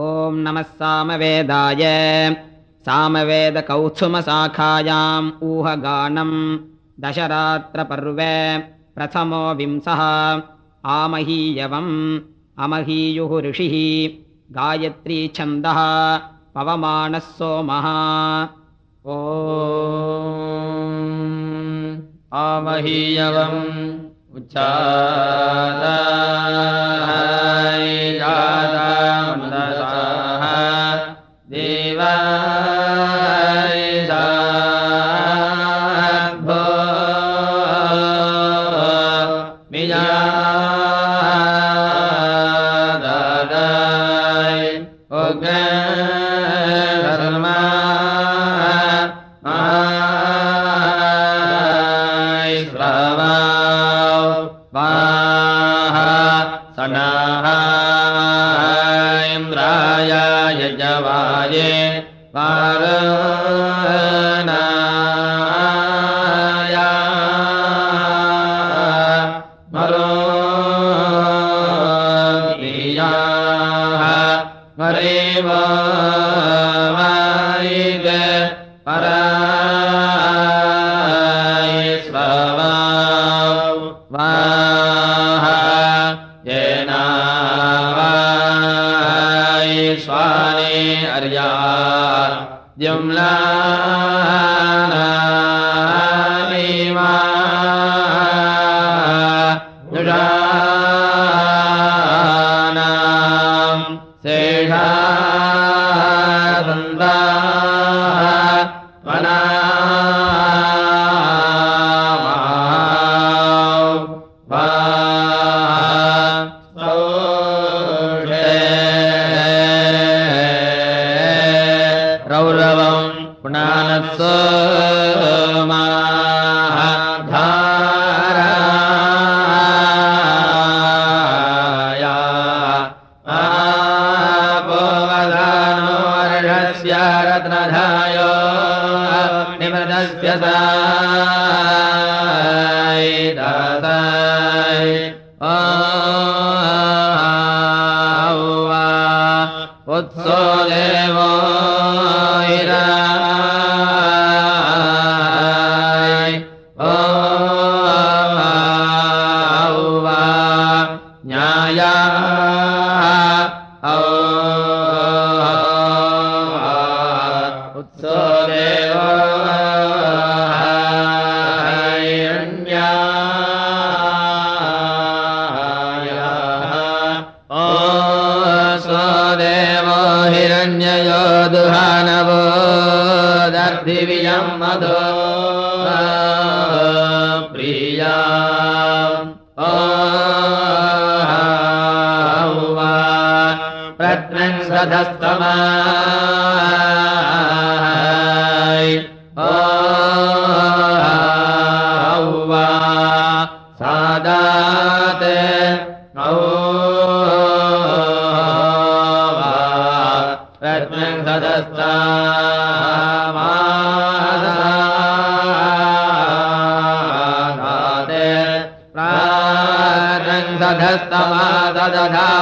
ॐ नमः सामवेदाय। सामवेदकौसुमशाखायाम् ऊहगानम्। दशरात्रपर्वे प्रथमो विंशः। आमहीयवम्। अमहीयुः ऋषिः। गायत्री छन्दः। पवमानः सोमः। ओ आमहीयवम् ॐ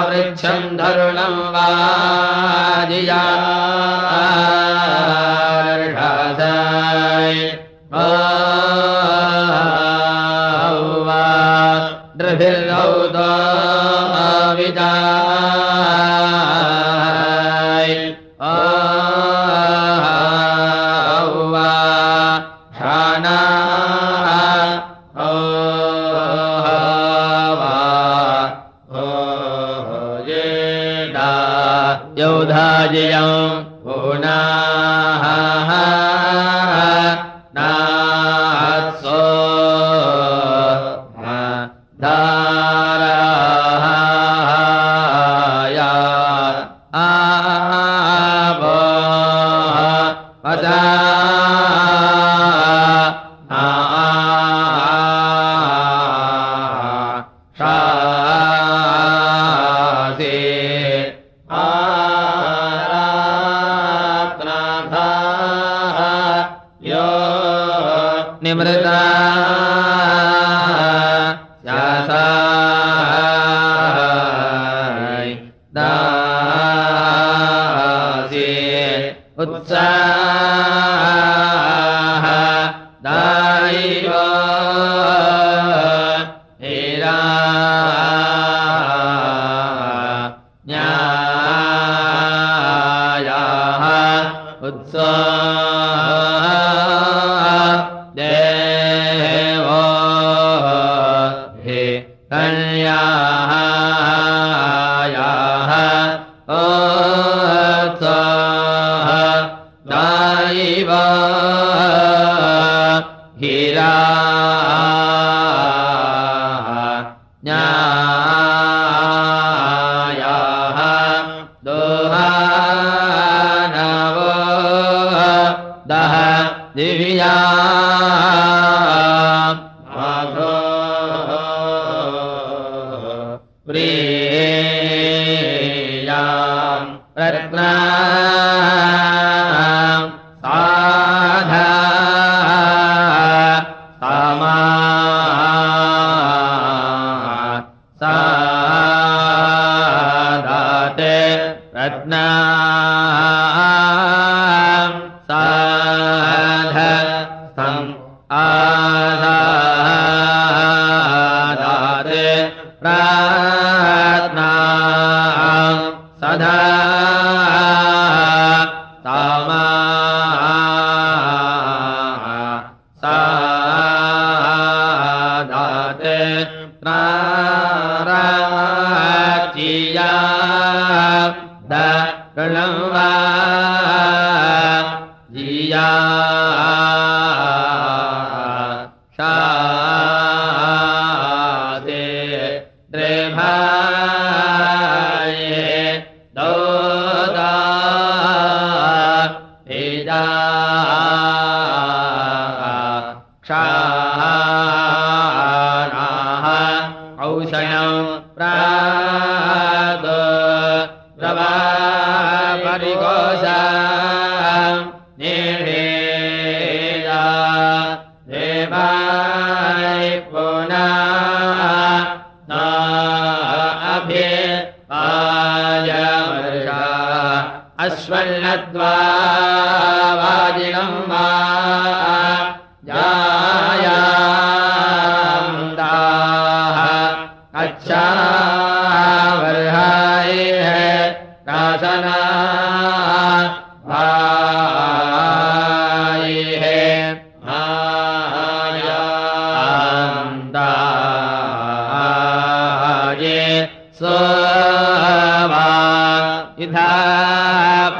वृक्षम् धरुणं वा दिया द्रभिर्नौदाविदा จิยัง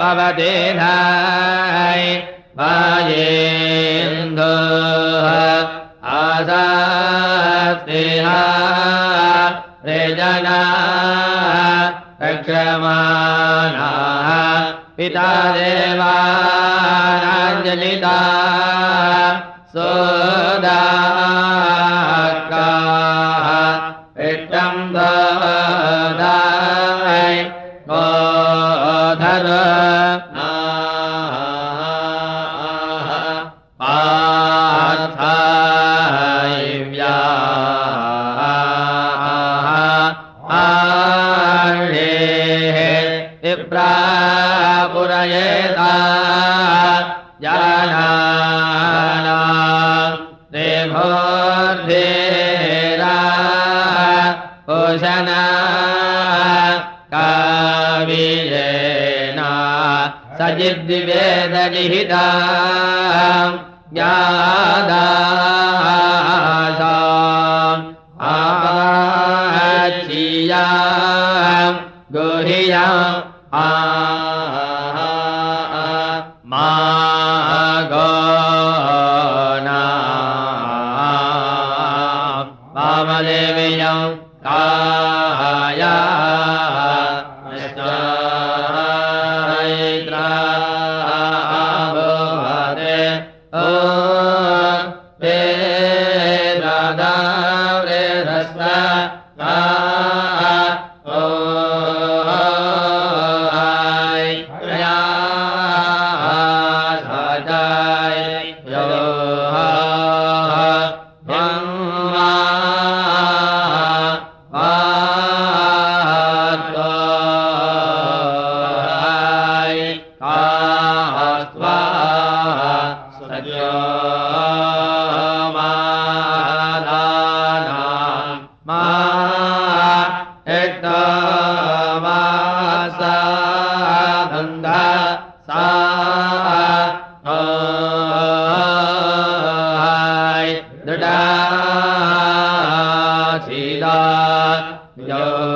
पवदेधाय वायेन्दो आदास्तेहा रेजना रक्षमाणाः पिता देवानाञ्जलिता 서 सजिद्विवेदलिहिता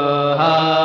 यो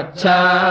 अभियाग्रमेद्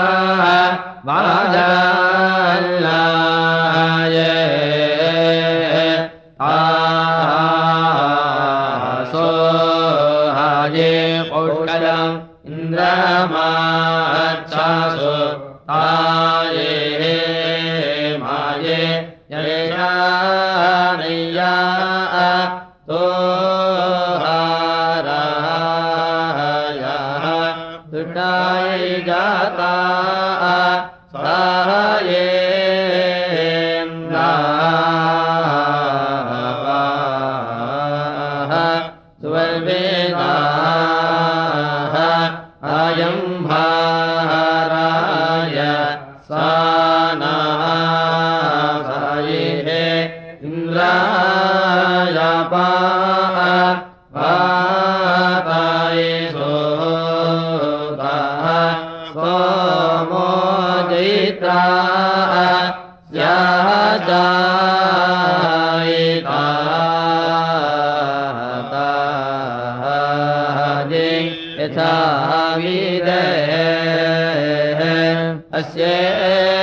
अस्य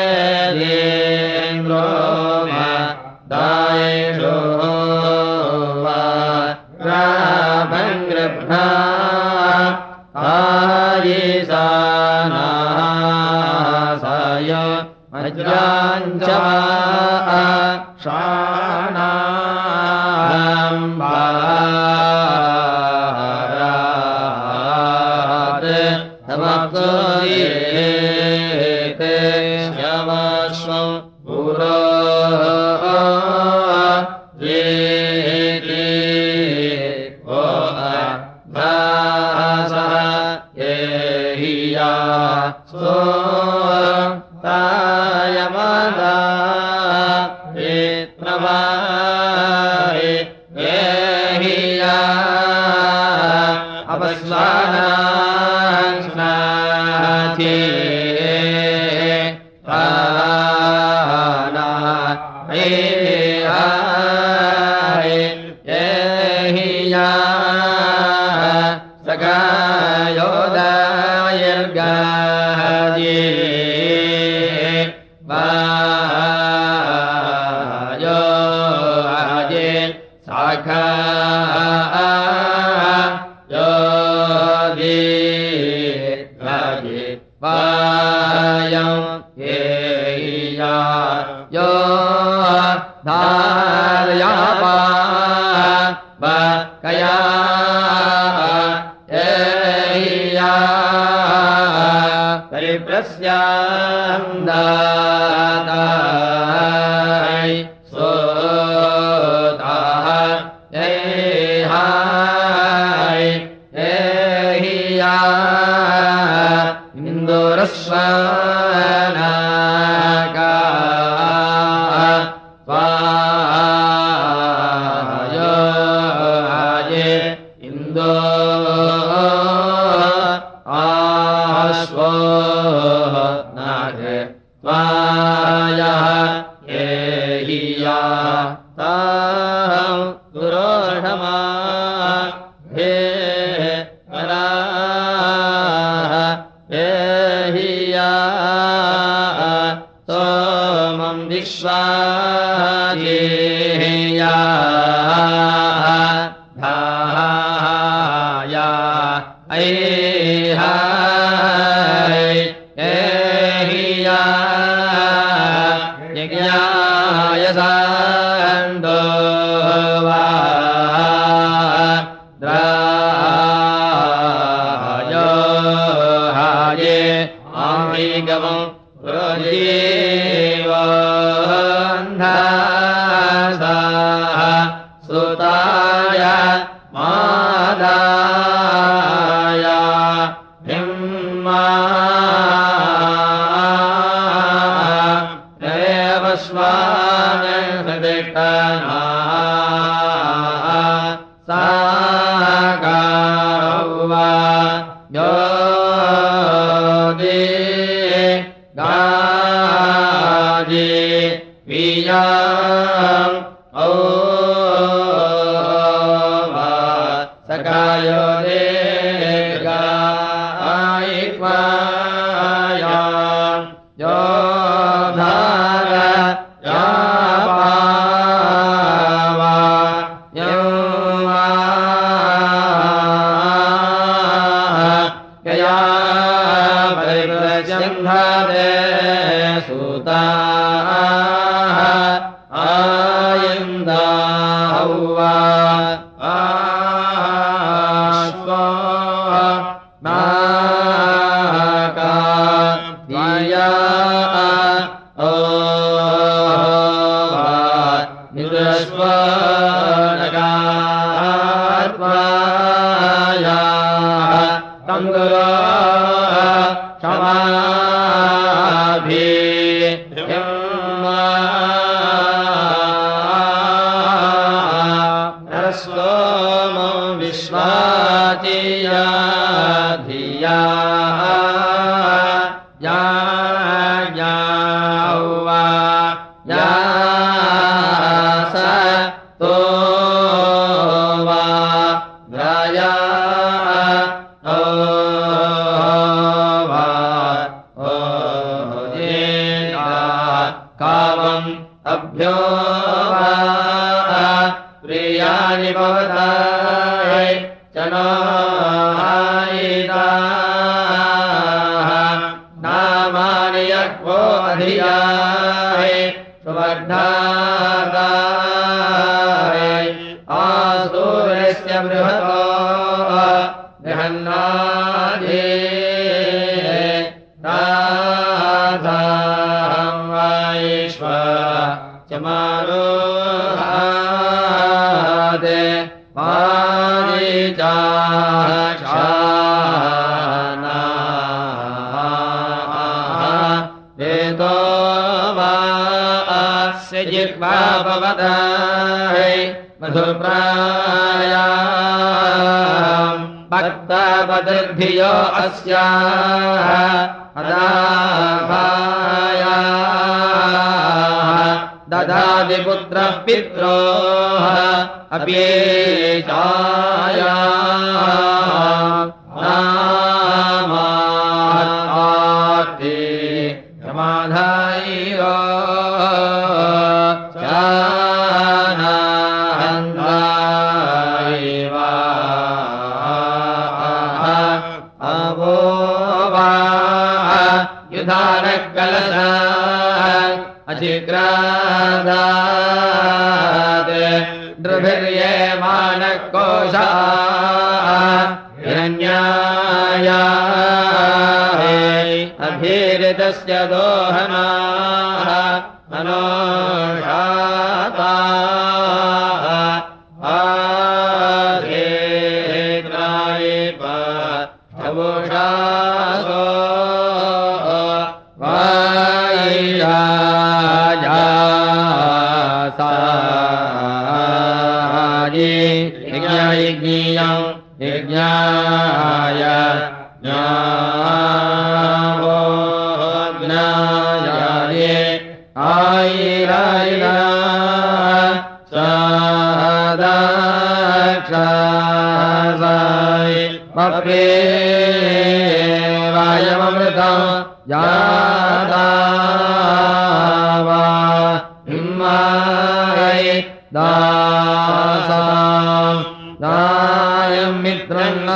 ेया मधुप्राया भक्तापदर्भियो अस्या राया ददाति पुत्रः पित्रोः अपि न कलशा अधिग्रादाभिर्य हिरण्याया कोशाया दोहना य ज्ञानो ज्ञाय ले आयि सा दाक्षाय पक्रे वयमृतम्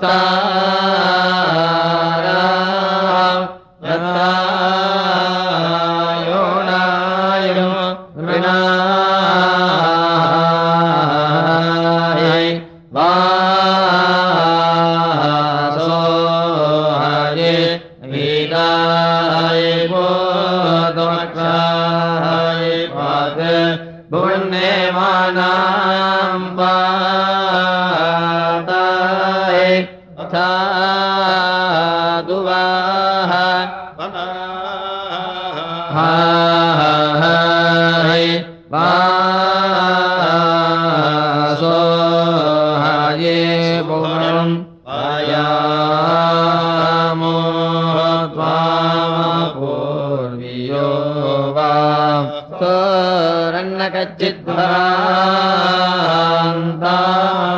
tá Ah.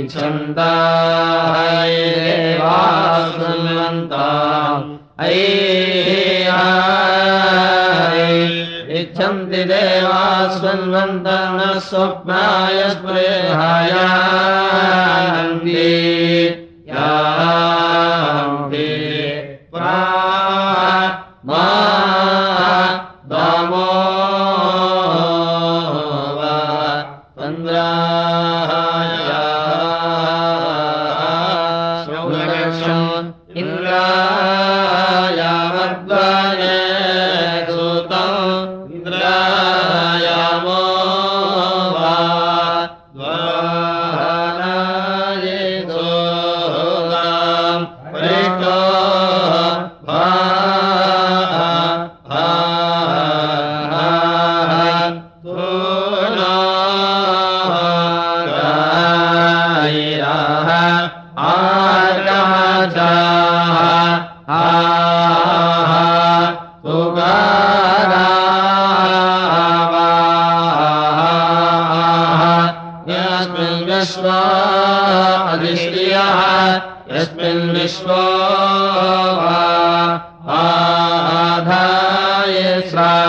इच्छन्ताय देवा शृण्वन्ता इच्छन्ति देवा शृण्वन्त न स्वप्नाय स्पृहायान्ति विश्वा आधाय आधार